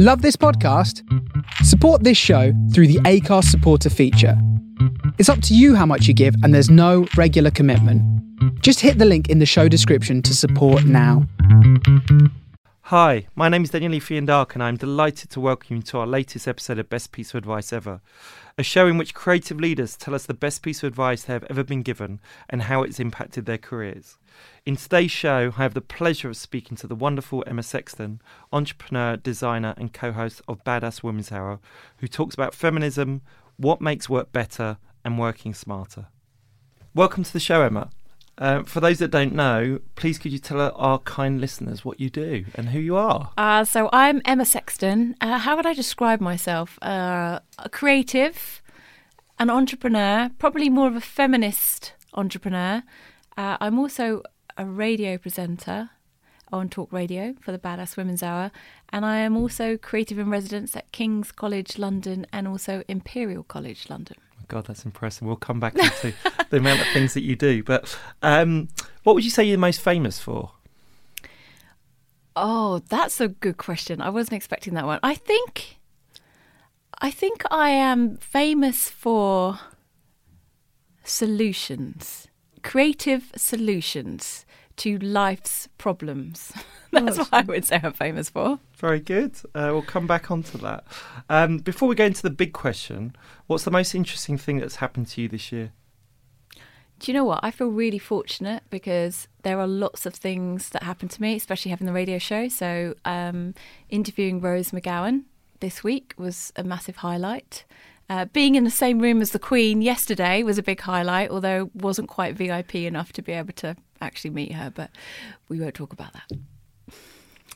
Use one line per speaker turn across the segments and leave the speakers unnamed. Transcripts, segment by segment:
Love this podcast? Support this show through the Anchor supporter feature. It's up to you how much you give, and there's no regular commitment. Just hit the link in the show description to support now.
Hi, my name is Daniel Lee Fiandaca, and I'm delighted to welcome you to our latest episode of Best Piece of Advice Ever, a show in which creative leaders tell us the best piece of advice they have ever been given and how it's impacted their careers. In today's show, I have the pleasure of speaking to the wonderful Emma Sexton, entrepreneur, designer, and co host of Badass Women's Hour, who talks about feminism, what makes work better, and working smarter. Welcome to the show, Emma. Uh, for those that don't know, please could you tell our kind listeners what you do and who you are?
Uh, so I'm Emma Sexton. Uh, how would I describe myself? Uh, a creative, an entrepreneur, probably more of a feminist entrepreneur. Uh, I'm also a radio presenter on Talk Radio for the Badass Women's Hour, and I am also creative in residence at King's College London and also Imperial College London.
God, that's impressive. We'll come back into the amount of things that you do. But um, what would you say you're most famous for?
Oh, that's a good question. I wasn't expecting that one. I think, I think I am famous for solutions creative solutions to life's problems. That's what I would say I'm famous for.
Very good. Uh, we'll come back onto that. Um, before we go into the big question, what's the most interesting thing that's happened to you this year?
Do you know what? I feel really fortunate because there are lots of things that happen to me, especially having the radio show. So, um, interviewing Rose McGowan this week was a massive highlight. Uh, being in the same room as the Queen yesterday was a big highlight, although wasn't quite VIP enough to be able to actually meet her. But we won't talk about that.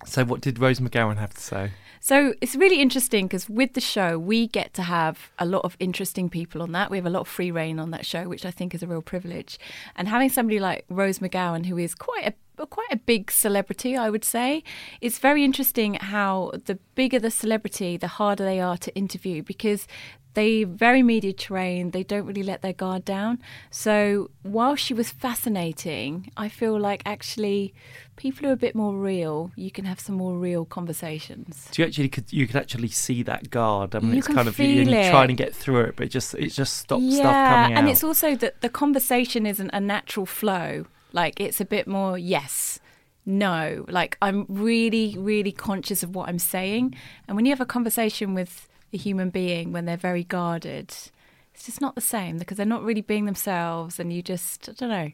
So, what did Rose McGowan have to say?
So, it's really interesting because with the show, we get to have a lot of interesting people on that. We have a lot of free reign on that show, which I think is a real privilege. And having somebody like Rose McGowan, who is quite a quite a big celebrity, I would say. It's very interesting how the bigger the celebrity, the harder they are to interview because they very media trained they don't really let their guard down. So while she was fascinating i feel like actually people are a bit more real you can have some more real conversations.
So you actually could you could actually see that guard i mean
you
it's kind of
feel
you trying to get through it but it just it just stops
yeah,
stuff coming out.
and it's also that the conversation isn't a natural flow. Like it's a bit more yes no. Like i'm really really conscious of what i'm saying. And when you have a conversation with a human being when they're very guarded it's just not the same because they're not really being themselves and you just i don't know.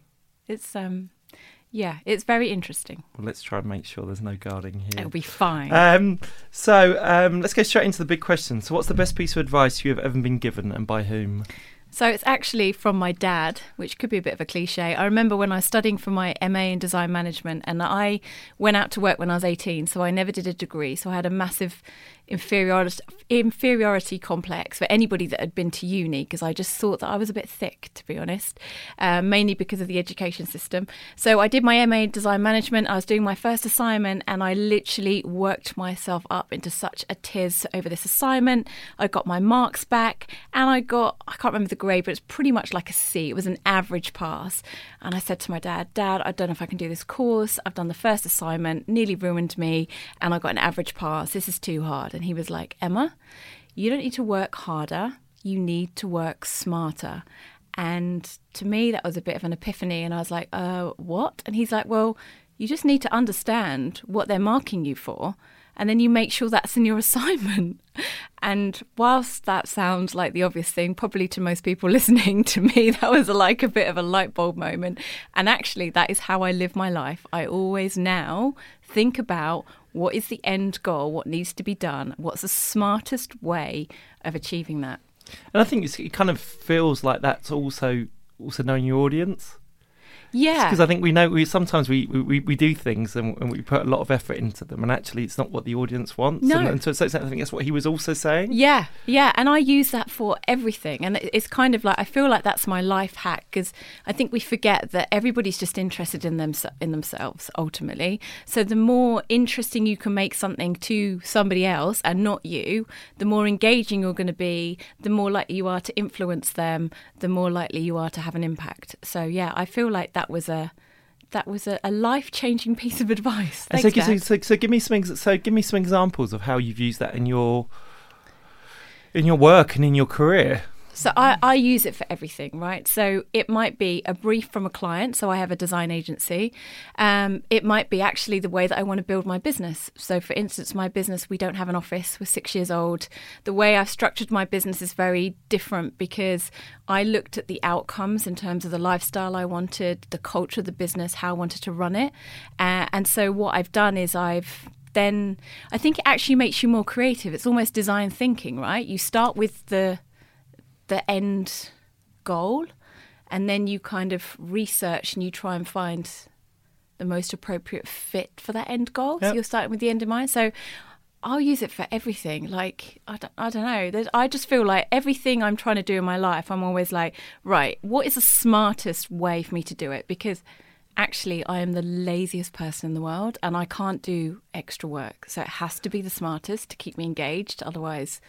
It's um yeah it's very interesting.
Well, let's try and make sure there's no guarding here.
It'll be fine.
Um, so um, let's go straight into the big question so what's the best piece of advice you have ever been given and by whom?
So it's actually from my dad, which could be a bit of a cliche. I remember when I was studying for my MA in design management, and I went out to work when I was 18, so I never did a degree. So I had a massive inferiority inferiority complex for anybody that had been to uni because I just thought that I was a bit thick, to be honest, uh, mainly because of the education system. So I did my MA in design management. I was doing my first assignment, and I literally worked myself up into such a tiz over this assignment. I got my marks back, and I got I can't remember the grade, but it's pretty much like a C. It was an average pass. And I said to my dad, Dad, I don't know if I can do this course. I've done the first assignment, nearly ruined me, and I got an average pass. This is too hard. And he was like, Emma, you don't need to work harder. You need to work smarter. And to me, that was a bit of an epiphany. And I was like, uh, what? And he's like, well, you just need to understand what they're marking you for and then you make sure that's in your assignment. And whilst that sounds like the obvious thing, probably to most people listening to me, that was like a bit of a light bulb moment. And actually, that is how I live my life. I always now think about what is the end goal, what needs to be done, what's the smartest way of achieving that.
And I think it kind of feels like that's also also knowing your audience.
Yeah,
because I think we know we sometimes we, we, we do things and, and, we put a lot of effort into them, and actually it's not what the audience wants.
No.
and, and so, so I think that's what he was also saying.
Yeah, yeah, and I use that for everything, and it's kind of like I feel like that's my life hack because I think we forget that everybody's just interested in them in themselves ultimately. So the more interesting you can make something to somebody else and not you, the more engaging you're going to be, the more likely you are to influence them, the more likely you are to have an impact. So yeah, I feel like that was a that was a, a life changing piece of advice. Thanks,
so, so, so, so give me some so give me some examples of how you've used that in your in your work and in your career.
So I, I use it for everything, right? So it might be a brief from a client. So I have a design agency. Um, it might be actually the way that I want to build my business. So for instance, my business, we don't have an office. We're six years old. The way I've structured my business is very different because I looked at the outcomes in terms of the lifestyle I wanted, the culture of the business, how I wanted to run it. Uh, and so what I've done is I've then I think it actually makes you more creative. It's almost design thinking, right? You start with the the end goal and then you kind of research and you try and find the most appropriate fit for that end goal.
Yep.
So you're starting with the end in mind. So I'll use it for everything. Like, I don't, I don't know. There's, I just feel like everything I'm trying to do in my life, I'm always like, right, what is the smartest way for me to do it? Because actually, I am the laziest person in the world and I can't do extra work. So it has to be the smartest to keep me engaged. Otherwise,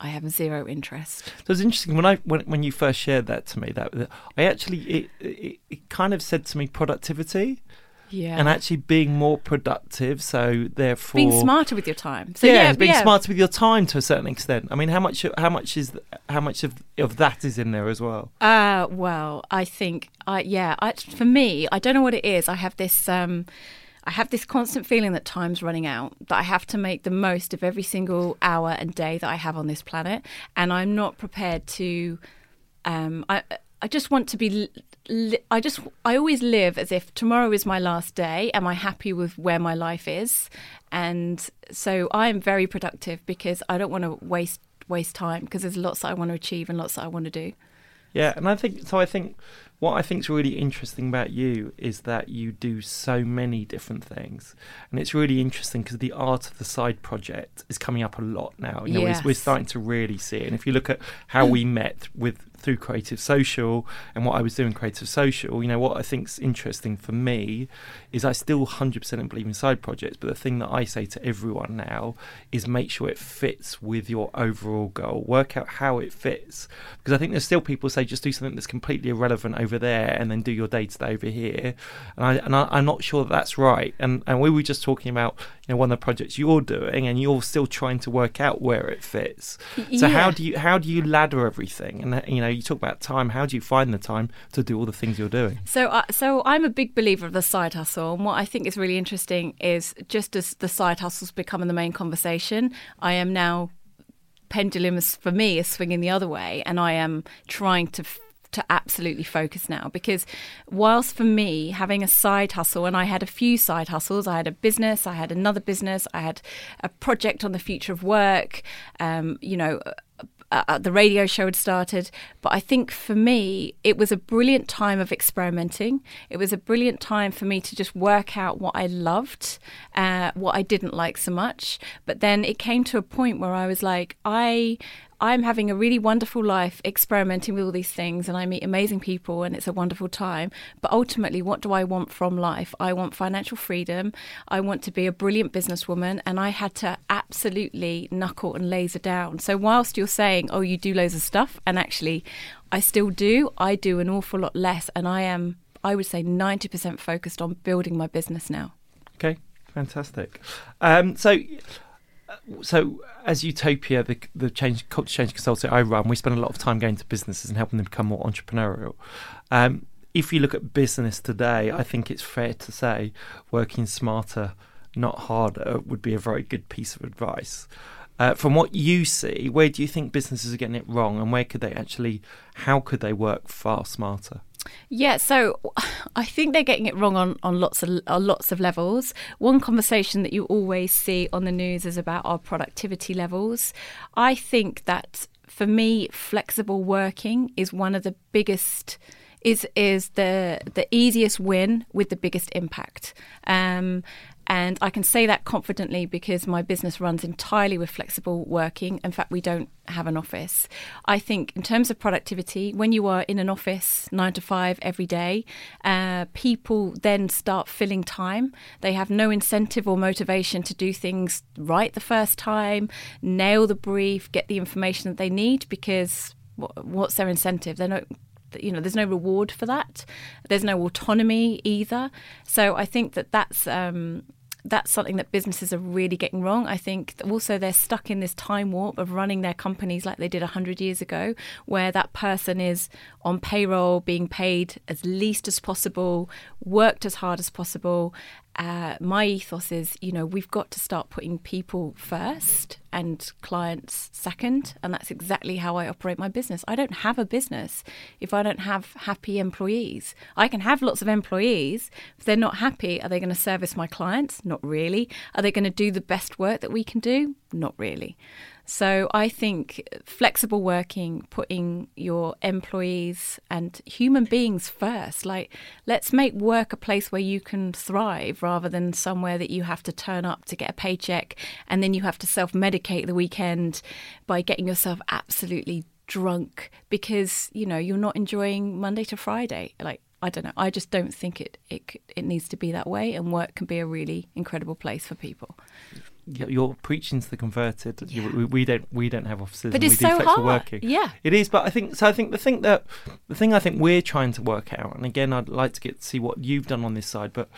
I have zero interest.
So it's interesting when I when when you first shared that to me that, I actually it, it it kind of said to me productivity
Yeah.
and actually being more productive. So therefore,
being smarter with your time. So
yeah,
yeah,
being
yeah.
smarter with your time to a certain extent. I mean, how much how much is how much of of that is in there as well?
Uh, well, I think, I yeah, I, for me, I don't know what it is. I have this, um, I have this constant feeling that time's running out. That I have to make the most of every single hour and day that I have on this planet, and I'm not prepared to. Um, I I just want to be. I just I always live as if tomorrow is my last day. Am I happy with where my life is? And so I am very productive because I don't want to waste waste time because there's lots that I want to achieve and lots that I want to do.
Yeah, and I think so. I think what I think is really interesting about you is that you do so many different things, and it's really interesting because the art of the side project is coming up a lot now. You know, we're, we're starting to really see it. And if you look at how hmm. we met with through Creative Social and what I was doing Creative Social, you know, what I think's interesting for me is I still 100% believe in side projects, but the thing that I say to everyone now is make sure it fits with your overall goal. Work out how it fits, because I think there's still people say just do something that's completely irrelevant over there and then do your day to day over here, and I and I, I'm not sure that that's right. And and we were just talking about you know one of the projects you're doing, and you're still trying to work out where it fits. So how do you how do you ladder everything? And you know you talk about time. How do you find the time to do all the things you're doing?
So, uh, so I'm a big believer of the side hustle, and what I think is really interesting is just as the side hustle's becoming the main conversation, I am now pendulum is for me is swinging the other way, and I am trying to. f- To absolutely focus now because, whilst for me having a side hustle, and I had a few side hustles, I had a business, I had another business, I had a project on the future of work, um, you know, uh, the radio show had started. But I think for me, it was a brilliant time of experimenting. It was a brilliant time for me to just work out what I loved, uh, what I didn't like so much. But then it came to a point where I was like, I. I'm having a really wonderful life experimenting with all these things, and I meet amazing people, and it's a wonderful time. But ultimately, what do I want from life? I want financial freedom. I want to be a brilliant businesswoman, and I had to absolutely knuckle and laser down. So, whilst you're saying, oh, you do loads of stuff, and actually, I still do, I do an awful lot less, and I am, I would say, 90% focused on building my business now.
Okay, fantastic. Um, so, so as Utopia, the the change culture change consultancy I run, we spend a lot of time going to businesses and helping them become more entrepreneurial. Um, if you look at business today, I think it's fair to say working smarter, not harder, would be a very good piece of advice. Uh, from what you see, where do you think businesses are getting it wrong, and where could they actually, how could they work far smarter?
Yeah, so I think they're getting it wrong on, on lots of on lots of levels. One conversation that you always see on the news is about our productivity levels. I think that for me, flexible working is one of the biggest is is the the easiest win with the biggest impact. Um, and I can say that confidently because my business runs entirely with flexible working. In fact, we don't have an office. I think, in terms of productivity, when you are in an office nine to five every day, uh, people then start filling time. They have no incentive or motivation to do things right the first time, nail the brief, get the information that they need because what's their incentive? They're not you know there's no reward for that there's no autonomy either so i think that that's um, that's something that businesses are really getting wrong. I think also they're stuck in this time warp of running their companies like they did 100 years ago, where that person is on payroll, being paid as least as possible, worked as hard as possible, uh, my ethos is, you know, we've got to start putting people first and clients second. And that's exactly how I operate my business. I don't have a business if I don't have happy employees. I can have lots of employees. If they're not happy, are they going to service my clients? Not really. Are they going to do the best work that we can do? Not really. So I think flexible working, putting your employees and human beings first, like let's make work a place where you can thrive rather than somewhere that you have to turn up to get a paycheck and then you have to self medicate the weekend by getting yourself absolutely drunk because, you know, you're not enjoying Monday to Friday. Like I don't know. I just don't think it, it it needs to be that way, and work can be a really incredible place for people
you're preaching to the converted. Yeah. We, we, don't we don't have offices,
but
it's
we do
so hard. working.
Yeah,
it is. But I think so. I think the thing that the thing I think we're trying to work out, and again, I'd like to get to see what you've done on this side, but.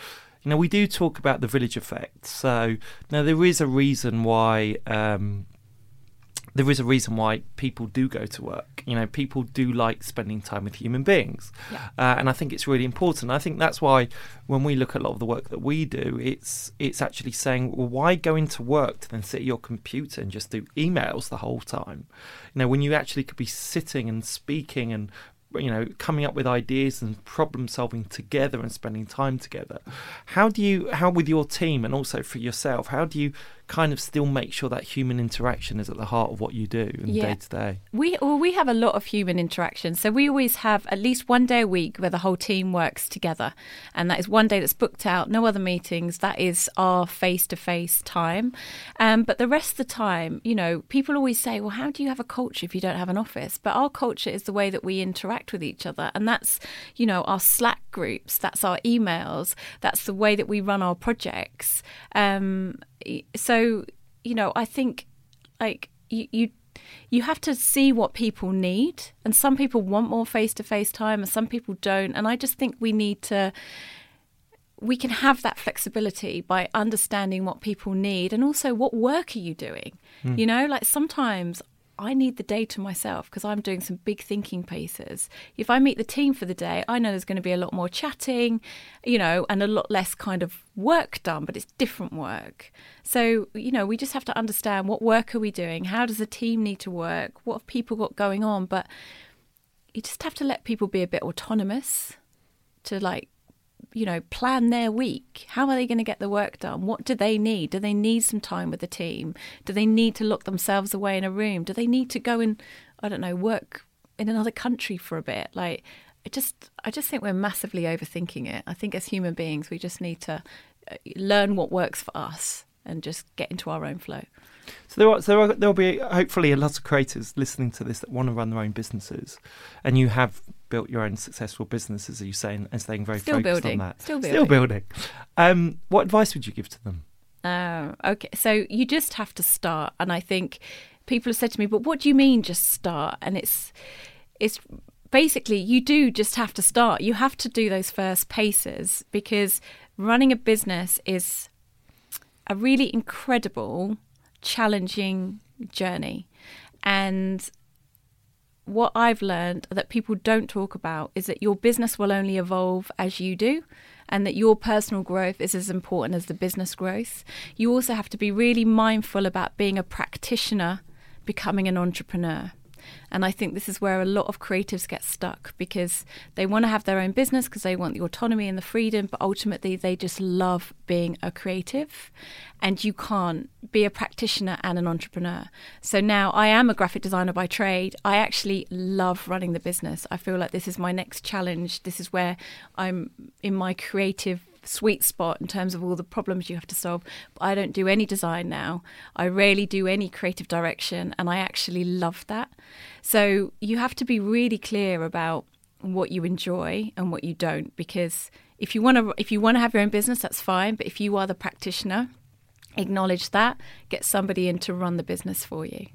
You know, we do talk about the village effect. So now there is a reason why um, there is a reason why people do go to work. You know, people do like spending time with human beings,
yeah.
uh, and I think it's really important. I think that's why when we look at a lot of the work that we do, it's it's actually saying, well, why go into work to then sit at your computer and just do emails the whole time? You know, when you actually could be sitting and speaking and you know coming up with ideas and problem solving together and spending time together how do you how with your team and also for yourself how do you kind of still make sure that human interaction is at the heart of what you do in day to day.
We well, we have a lot of human interaction, so we always have at least one day a week where the whole team works together, and that is one day that's booked out, no other meetings. That is our face to face time, um, but the rest of the time, you know, people always say, "Well, how do you have a culture if you don't have an office?" But our culture is the way that we interact with each other, and that's you know our Slack groups, that's our emails, that's the way that we run our projects. Um, so you know, I think like you, you you have to see what people need and some people want more face to face time and some people don't and i just think we need to we can have that flexibility by understanding what people need and also what work are you doing mm. you know like sometimes I need the day to myself because I'm doing some big thinking pieces. If I meet the team for the day, I know there's going to be a lot more chatting, you know, and a lot less kind of work done, but it's different work. So, you know, we just have to understand what work are we doing? How does the team need to work? What have people got going on? But you just have to let people be a bit autonomous to like you know, plan their week. How are they going to get the work done? What do they need? Do they need some time with the team? Do they need to lock themselves away in a room? Do they need to go and, I don't know, work in another country for a bit? Like, I just, I just think we're massively overthinking it. I think as human beings, we just need to uh, learn what works for us and just get into our own flow.
So there are, there are, there'll be hopefully a lot of creators listening to this that want to run their own businesses, and you have built your own successful businesses, as you say, and staying very
Still
focused
building.
on that.
Still building.
Still building. Um, what advice would you give to them?
Oh, okay. So you just have to start, and I think people have said to me, "But what do you mean, just start?" And it's it's basically you do just have to start. You have to do those first paces because running a business is a really incredible, challenging journey, and what I've learned that people don't talk about is that your business will only evolve as you do and that your personal growth is as important as the business growth. You also have to be really mindful about being a practitioner, becoming an entrepreneur. And I think this is where a lot of creatives get stuck because they want to have their own business because they want the autonomy and the freedom, but ultimately they just love being a creative. And you can't be a practitioner and an entrepreneur. So now I am a graphic designer by trade. I actually love running the business. I feel like this is my next challenge. This is where I'm in my creative sweet spot in terms of all the problems you have to solve. But I don't do any design now. I rarely do any creative direction, and I actually love that. So you have to be really clear about what you enjoy and what you don't, because if you want to if you want to have your own business, that's fine. But if you are the practitioner, acknowledge that. Get somebody in to run the business for you.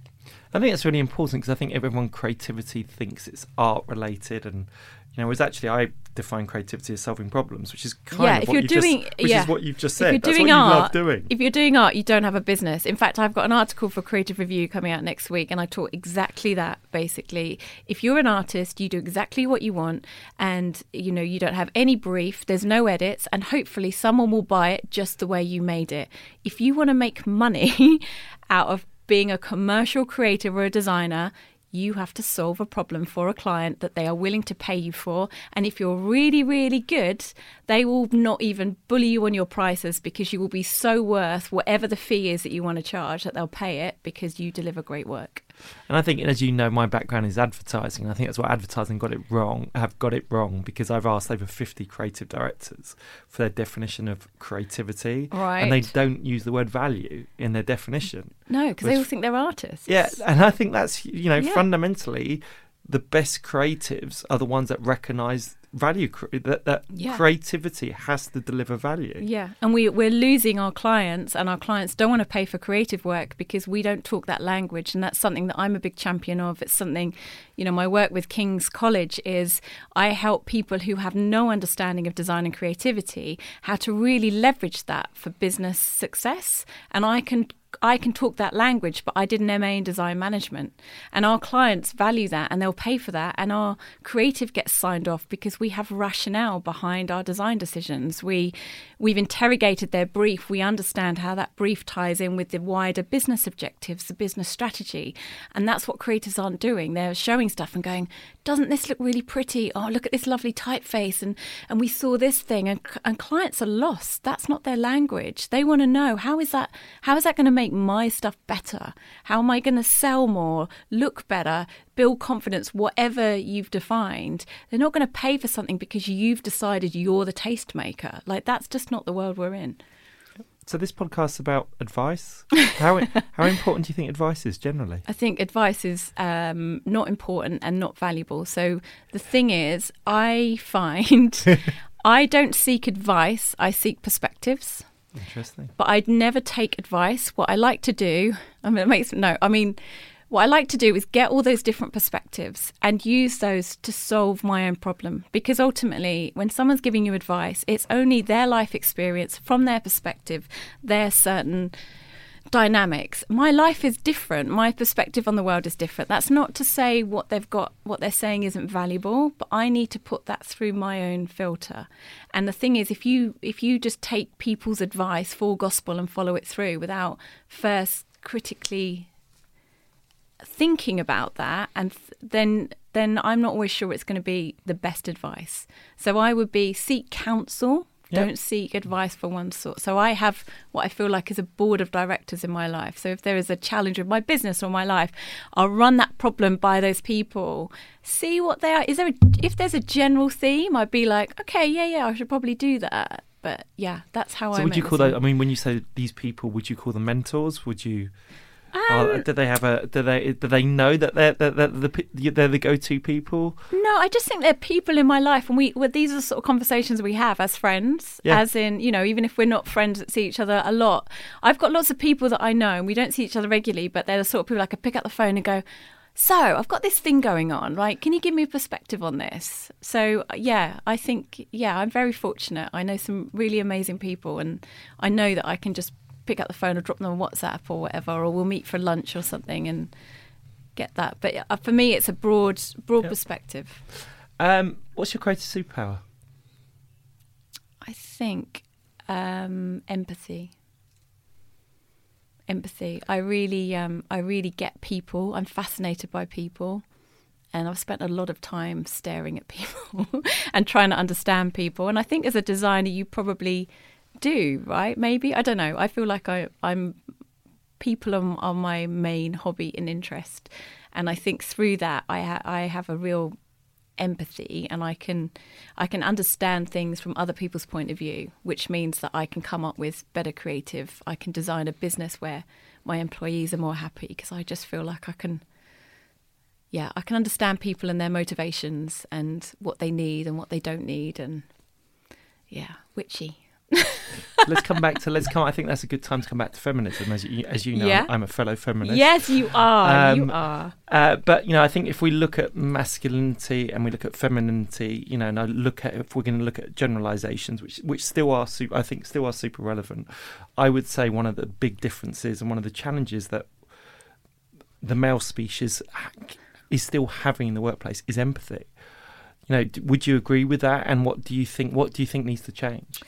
I think that's really important because I think everyone creativity thinks it's art related and you know, whereas actually I define creativity as solving problems, which is kind
Yeah,
of
if
what
you're
you
doing-
just, which
yeah.
is what you've just said.
If you're
That's
doing
what you love
art-
doing.
If you're doing art, you don't have a business. In fact, I've got an article for Creative Review coming out next week, and I talk exactly that. Basically, if you're an artist, you do exactly what you want, and you know you don't have any brief. There's no edits, and hopefully someone will buy it just the way you made it. If you want to make money out of being a commercial creative or a designer. You have to solve a problem for a client that they are willing to pay you for. And if you're really, really good, they will not even bully you on your prices because you will be so worth whatever the fee is that you want to charge that they'll pay it because you deliver great work.
And I think, as you know, my background is advertising. I think that's why advertising got it wrong. Have got it wrong because I've asked over fifty creative directors for their definition of creativity, and they don't use the word value in their definition.
No, because they all think they're artists.
Yeah, and I think that's you know
Yeah.
fundamentally the best creatives are the ones that recognise value. That that
Yeah.
creativity has to deliver value.
Yeah, and we we're losing our clients, and our clients don't want to pay for creative work because we don't talk that language, and that's something that I'm a big champion of. It's something, you know, my work with King's College is I help people who have no understanding of design and creativity how to really leverage that for business success, and I can. I can talk that language, but I did an MA in design management. And our clients value that and they'll pay for that. And our creative gets signed off because we have rationale behind our design decisions. We we've interrogated their brief. We understand how that brief ties in with the wider business objectives, the business strategy. And that's what creators aren't doing. They're showing stuff and going, doesn't this look really pretty? Oh, look at this lovely typeface. And, and we saw this thing. And, and clients are lost. That's not their language. They want to know how is that, how is that going to make my stuff better? How am I going to sell more, look better, build confidence, whatever you've defined? They're not going to pay for something because you've decided you're the tastemaker. Like, that's just not the world we're in.
So this podcast's about advice. How how important do you think advice is generally?
I think advice is um, not important and not valuable. So the thing is, I find I don't seek advice, I seek perspectives.
Interesting.
But I'd never take advice. What I like to do, I mean, it makes no, I mean, what I like to do is get all those different perspectives and use those to solve my own problem. Because ultimately, when someone's giving you advice, it's only their life experience from their perspective, their certain dynamics. My life is different. My perspective on the world is different. That's not to say what they've got, what they're saying isn't valuable, but I need to put that through my own filter. And the thing is, if you if you just take people's advice full gospel and follow it through without first critically thinking about that and th- then then I'm not always sure it's going to be the best advice. So I would be seek counsel,
Yep.
don't seek advice for one sort. So I have what I feel like is a board of directors in my life. So if there is a challenge with my business or my life, I'll run that problem by those people, see what they are. Is there a, if there's a general theme, I'd be like, okay, yeah, yeah, I should probably do that. But yeah, that's how I.
So would you call those? I mean, when you say these people, would you call them mentors? Would you? Are-
Um,
do they have a? Do they? Do they know that they're that the they're the go-to people?
No, I just think they're people in my life, and we well, these are the sort of conversations we have as friends.
Yeah.
As in, you know, even if we're not friends that see each other a lot, I've got lots of people that I know, and we don't see each other regularly, but they're the sort of people I could pick up the phone and go. So I've got this thing going on. Right? Can you give me a perspective on this? So yeah, I think yeah, I'm very fortunate. I know some really amazing people, and I know that I can just pick up the phone or drop them a WhatsApp or whatever, or we'll meet for lunch or something and get that. But uh, for me, it's a broad broad
Yep.
perspective.
Um, what's your creative superpower?
I think um, empathy. Empathy. I really, um, I really get people. I'm fascinated by people, and I've spent a lot of time staring at people and trying to understand people. And I think as a designer, you probably do, right? Maybe I don't know. I feel like I, I'm people are, are my main hobby and interest, and I think through that, I ha- I have a real empathy and I can I can understand things from other people's point of view, which means that I can come up with better creative. I can design a business where my employees are more happy because I just feel like I can yeah, I can understand people and their motivations and what they need and what they don't need and yeah, witchy.
let's come back to let's come. I think that's a good time to come back to feminism, as you as you know,
Yeah.
I'm a fellow feminist.
Yes, you are. you
Um,
are.
Uh, but you know, I think if we look at masculinity and we look at femininity, you know, and I look at if we're going to look at generalizations, which which still are super, I think still are super relevant. I would say one of the big differences and one of the challenges that the male species is still having in the workplace is empathy. You know, would you agree with that? And what do you think? What do you think needs to change?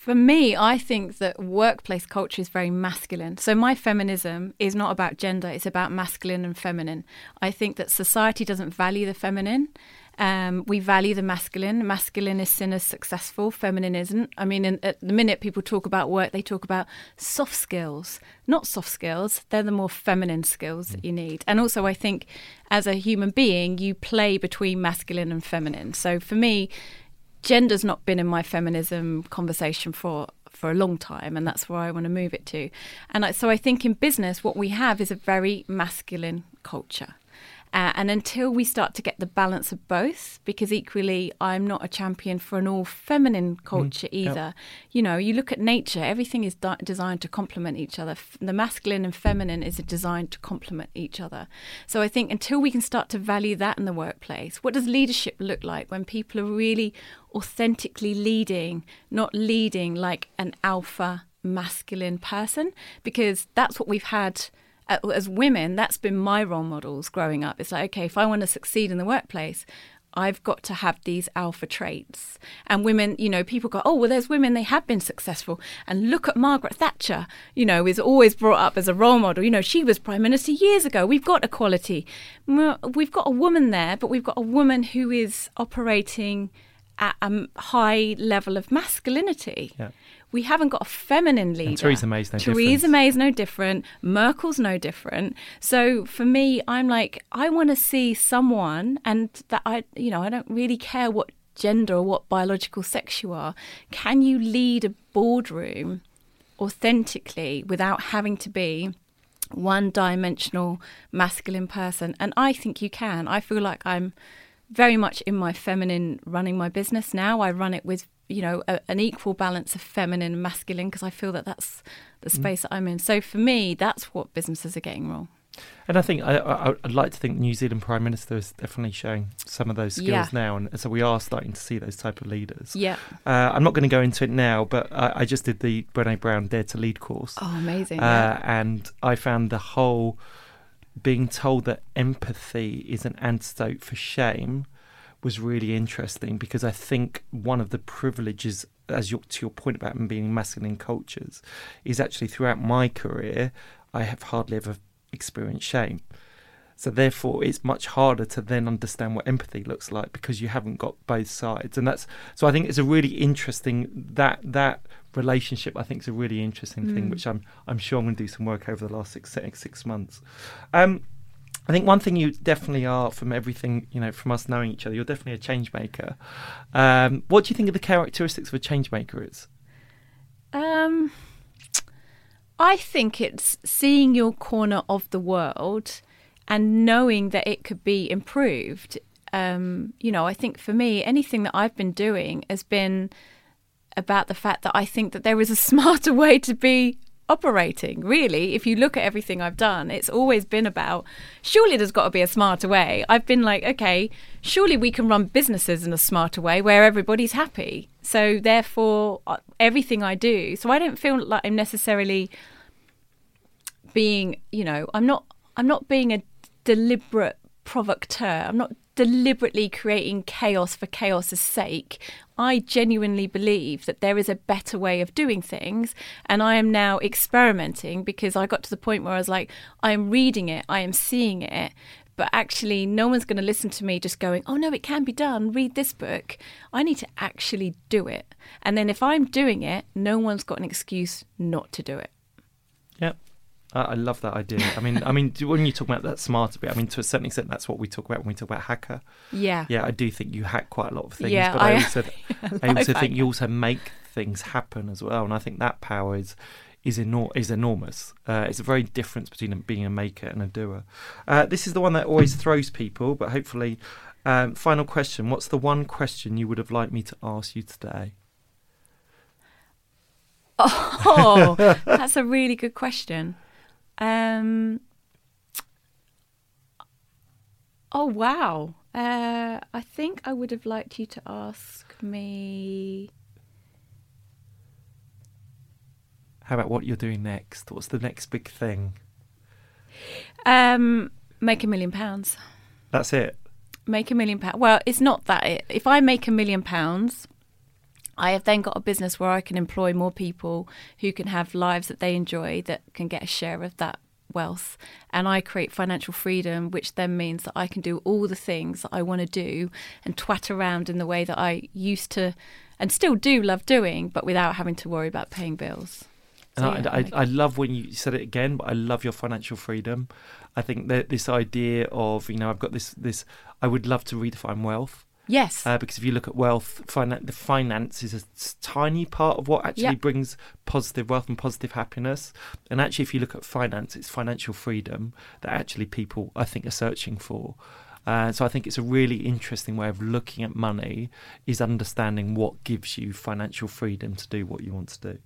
For me, I think that workplace culture is very masculine. So my feminism is not about gender, it's about masculine and feminine. I think that society doesn't value the feminine. Um, we value the masculine. Masculine is seen as successful, feminine isn't. I mean, in, at the minute people talk about work, they talk about soft skills, not soft skills. They're the more feminine skills that you need. And also, I think as a human being, you play between masculine and feminine. So for me, gender's not been in my feminism conversation for for a long time and that's where I want to move it to. And I, so I think in business what we have is a very masculine culture uh, and until we start to get the balance of both, because equally, I'm not a champion for an all feminine culture either. You know, you look at nature, everything is di- designed to complement each other. F- The masculine and feminine is designed to complement each other. So I think until we can start to value that in the workplace, what does leadership look like when people are really authentically leading, not leading like an alpha masculine person? Because that's what we've had Uh, as women, that's been my role models growing up. It's like, okay, if I want to succeed in the workplace, I've got to have these alpha traits. And women, you know, people go, oh, well, there's women, they have been successful. And look at Margaret Thatcher, you know, is always brought up as a role model. You know, she was prime minister years ago. We've got equality. We've got a woman there, but we've got a woman who is operating at a high level of masculinity.
Yeah.
We haven't got a feminine leader.
Theresa May's no
Theresa
different.
May's no different. Merkel's no different. So for me, I'm like, I want to see someone, and that I, you know, I don't really care what gender or what biological sex you are. Can you lead a boardroom authentically without having to be one dimensional masculine person? And I think you can. I feel like I'm very much in my feminine running my business now. I run it with you know a, an equal balance of feminine and masculine because I feel that that's the space that I'm in. So for me, that's what businesses are getting wrong.
And I think I, I'd like to think New Zealand Prime Minister is definitely showing some of those skills
Yeah.
now, and so we are starting to see those type of leaders.
Yeah.
Uh, I'm not going to go into it now, but I, I just did the Brené Brown Dare to Lead course,
Oh, amazing.
uh, and I found the whole being told that empathy is an antidote for shame was really interesting because I think one of the privileges, as your, to your point about being masculine cultures, is actually throughout my career, I have hardly ever experienced shame. So therefore, it's much harder to then understand what empathy looks like because you haven't got both sides, and that's so. I think it's a really interesting that that relationship. I think is a really interesting thing,
Mm.
which I'm I'm sure I'm going to do some work over the last six six, six months. Um, I think one thing you definitely are from everything you know from us knowing each other. You're definitely a change maker. Um, what do you think of the characteristics of a change maker is?
Um, I think it's seeing your corner of the world and knowing that it could be improved. Um, you know, I think for me, anything that I've been doing has been about the fact that I think that there is a smarter way to be operating. Really, if you look at everything I've done, it's always been about surely there's got to be a smarter way. I've been like, okay, surely we can run businesses in a smarter way where everybody's happy. So therefore, uh, everything I do, so I don't feel like I'm necessarily being, you know, I'm not I'm not being a deliberate provocateur. I'm not deliberately creating chaos for chaos's sake. I genuinely believe that there is a better way of doing things and I am now experimenting because I got to the point where I was like I am reading it, I am seeing it, but actually no one's going to listen to me just going, "Oh no, it can be done. Read this book." I need to actually do it. And then if I'm doing it, no one's got an excuse not to do it.
I I love that idea. I mean, I mean, when you talk about that smarter bit, I mean, to a certain extent, that's what we talk about when we talk about hacker.
Yeah.
Yeah, I do think you hack quite a lot of things,
Yeah,
but I,
I-
also, I also think you also make things happen as well, and I think that power is is enor- is enormous. Uh, it's a very difference between being a maker and a doer. Uh, this is the one that always throws people, but hopefully, um, final question: What's the one question you would have liked me to ask you today?
Oh, that's a really good question. Um, oh wow. Uh, I think I would have liked you to ask me.
How about what you're doing next? What's the next big thing?
Um, make a million pounds.
That's it.
Make a million pounds. Well, it's not that. It. If I make a million pounds, I have then got a business where I can employ more people who can have lives that they enjoy that can get a share of that wealth. And I create financial freedom, which then means that I can do all the things that I want to do and twat around in the way that I used to and still do love doing, but without having to worry about paying bills.
And
So,
I,
yeah,
I,
make-
I love when you said it again, but I love your financial freedom. I think that this idea of you know I've got this this I would love to redefine wealth
Yes.
uh, because if you look at wealth, finan- the finance is a tiny part of what actually
Yeah.
brings positive wealth and positive happiness. And actually, if you look at finance, it's financial freedom that actually people I think are searching for. Uh, so I think it's a really interesting way of looking at money is understanding what gives you financial freedom to do what you want to do.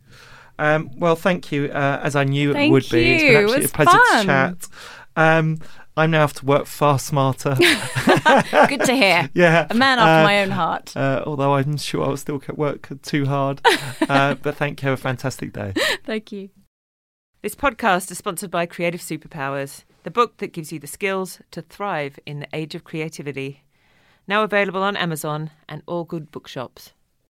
Um, well, thank you. Uh, as I knew it
Thank
would be, it's been
you. It
a pleasure
fun.
to chat. Um, I'm now have to work far smarter.
Good to hear.
yeah,
A man after
Uh,
my own heart.
uh, although I'm sure I'll still work too hard. uh, but thank you. Have a fantastic day.
Thank you.
This podcast is sponsored by Creative Superpowers, the book that gives you the skills to thrive in the age of creativity. Now available on Amazon and all good bookshops.